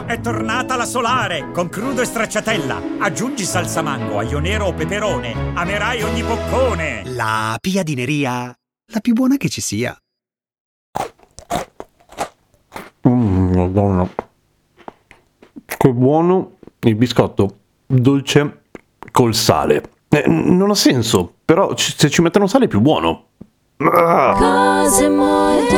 È tornata la solare con crudo e stracciatella. Aggiungi salsa mango, aglio nero o peperone. Amerai ogni boccone. La piadineria, la più buona che ci sia. Mm, madonna. Che buono il biscotto dolce col sale. Eh, non ha senso, però se ci mettono sale è più buono. Ah! Cose molto,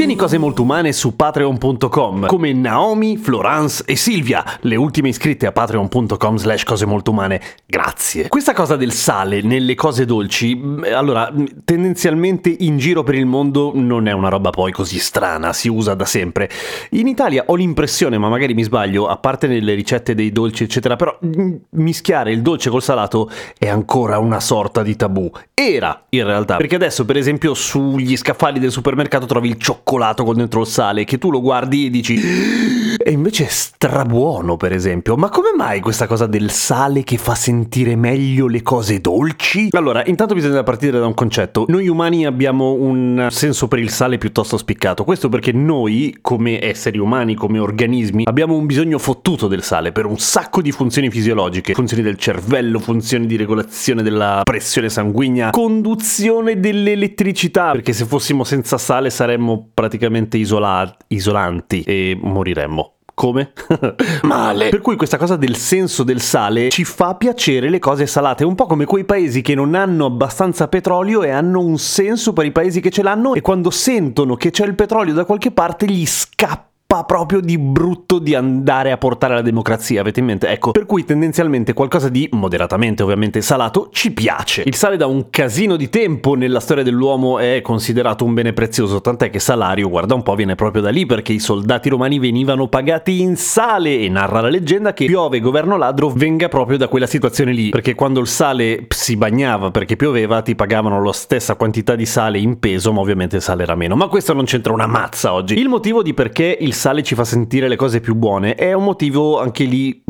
Sostieni cose molto umane su patreon.com come Naomi, Florence e Silvia, le ultime iscritte a patreon.com slash cose molto umane. Grazie. Questa cosa del sale nelle cose dolci, mh, allora, mh, tendenzialmente in giro per il mondo non è una roba poi così strana, si usa da sempre. In Italia ho l'impressione, ma magari mi sbaglio, a parte nelle ricette dei dolci eccetera, però mh, mischiare il dolce col salato è ancora una sorta di tabù. Era in realtà, perché adesso per esempio sugli scaffali del supermercato trovi il cioccolato con dentro il sale, che tu lo guardi e dici... E invece è strabuono, per esempio. Ma come mai questa cosa del sale che fa sentire meglio le cose dolci? Allora, intanto bisogna partire da un concetto. Noi umani abbiamo un senso per il sale piuttosto spiccato. Questo perché noi, come esseri umani, come organismi, abbiamo un bisogno fottuto del sale per un sacco di funzioni fisiologiche. Funzioni del cervello, funzioni di regolazione della pressione sanguigna, conduzione dell'elettricità. Perché se fossimo senza sale saremmo praticamente isola- isolanti e moriremmo. Come? Male. Per cui questa cosa del senso del sale ci fa piacere le cose salate, un po' come quei paesi che non hanno abbastanza petrolio e hanno un senso per i paesi che ce l'hanno e quando sentono che c'è il petrolio da qualche parte gli scappa proprio di brutto di andare a portare la democrazia, avete in mente? Ecco, per cui tendenzialmente qualcosa di moderatamente ovviamente salato ci piace. Il sale da un casino di tempo nella storia dell'uomo è considerato un bene prezioso, tant'è che salario, guarda un po', viene proprio da lì perché i soldati romani venivano pagati in sale e narra la leggenda che piove governo ladro venga proprio da quella situazione lì, perché quando il sale si bagnava perché pioveva ti pagavano la stessa quantità di sale in peso, ma ovviamente il sale era meno. Ma questo non c'entra una mazza oggi. Il motivo di perché il sale ci fa sentire le cose più buone. È un motivo anche lì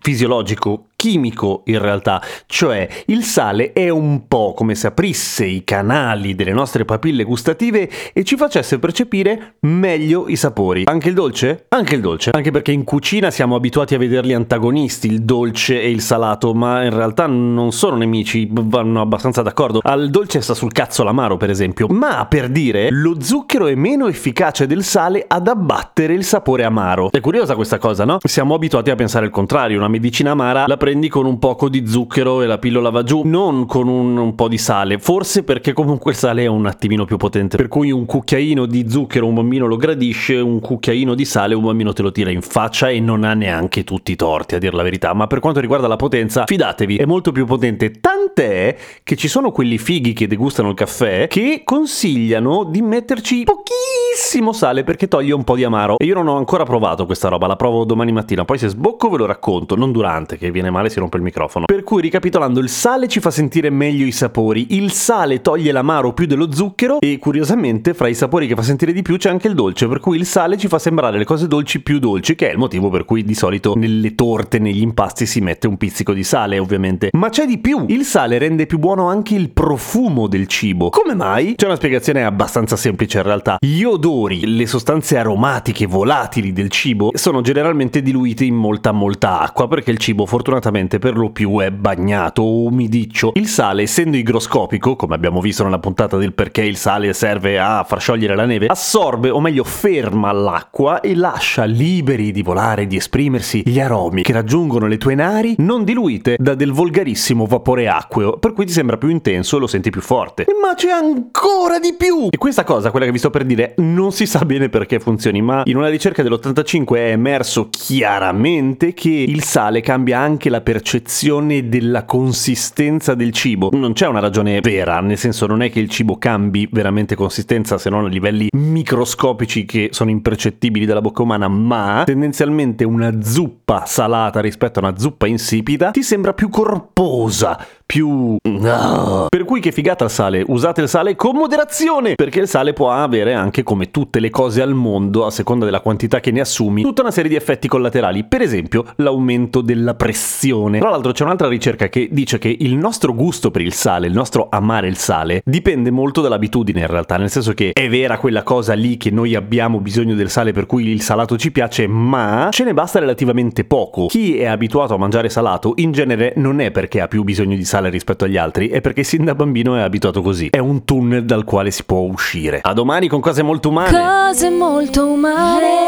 fisiologico, chimico in realtà, cioè il sale è un po' come se aprisse i canali delle nostre papille gustative e ci facesse percepire meglio i sapori. Anche il dolce? Anche il dolce, anche perché in cucina siamo abituati a vederli antagonisti, il dolce e il salato, ma in realtà non sono nemici, vanno abbastanza d'accordo. Al dolce sta sul cazzo l'amaro, per esempio, ma per dire, lo zucchero è meno efficace del sale ad abbattere il sapore amaro. È curiosa questa cosa, no? Siamo abituati a pensare il contrario, una medicina amara la prendi con un poco di zucchero e la pillola va giù, non con un, un po' di sale, forse perché comunque il sale è un attimino più potente, per cui un cucchiaino di zucchero un bambino lo gradisce, un cucchiaino di sale un bambino te lo tira in faccia e non ha neanche tutti i torti, a dir la verità, ma per quanto riguarda la potenza, fidatevi, è molto più potente, tant'è che ci sono quelli fighi che degustano il caffè che consigliano di metterci pochissimo sale perché toglie un po' di amaro. E io non ho ancora provato questa roba, la provo domani mattina, poi se sbocco ve lo racconto, non durante che viene male si rompe il microfono. Per cui ricapitolando, il sale ci fa sentire meglio i sapori, il sale toglie l'amaro più dello zucchero e curiosamente fra i sapori che fa sentire di più c'è anche il dolce, per cui il sale ci fa sembrare le cose dolci più dolci, che è il motivo per cui di solito nelle torte, negli impasti si mette un pizzico di sale, ovviamente. Ma c'è di più, il sale rende più buono anche il profumo del cibo. Come mai? C'è una spiegazione abbastanza semplice in realtà. Gli odori, le sostanze aromatiche volatili del cibo sono generalmente diluite in molta molta acqua perché il cibo fortunatamente per lo più è bagnato o umidiccio. Il sale, essendo igroscopico, come abbiamo visto nella puntata del perché il sale serve a far sciogliere la neve, assorbe o meglio ferma l'acqua e lascia liberi di volare e di esprimersi gli aromi che raggiungono le tue nari non diluite da del volgarissimo vapore acqueo, per cui ti sembra più intenso e lo senti più forte. Ma c'è ancora di più! E questa cosa, quella che vi sto per dire, non si sa bene perché funzioni, ma in una ricerca dell'85 è emerso chiaramente che il sale cambia anche la la percezione della consistenza del cibo. Non c'è una ragione vera, nel senso non è che il cibo cambi veramente consistenza se non a livelli microscopici che sono impercettibili dalla bocca umana, ma tendenzialmente una zuppa salata rispetto a una zuppa insipida ti sembra più corposa, più... Ah. Per cui che figata il sale, usate il sale con moderazione, perché il sale può avere anche come tutte le cose al mondo, a seconda della quantità che ne assumi, tutta una serie di effetti collaterali, per esempio l'aumento della pressione. Tra l'altro c'è un'altra ricerca che dice che il nostro gusto per il sale, il nostro amare il sale, dipende molto dall'abitudine in realtà, nel senso che è vera quella cosa lì che noi abbiamo bisogno del sale per cui il salato ci piace, ma ce ne basta relativamente poco. Chi è abituato a mangiare salato in genere non è perché ha più bisogno di sale rispetto agli altri, è perché sin da bambino è abituato così. È un tunnel dal quale si può uscire. A domani con cose molto umane. Cose molto umane.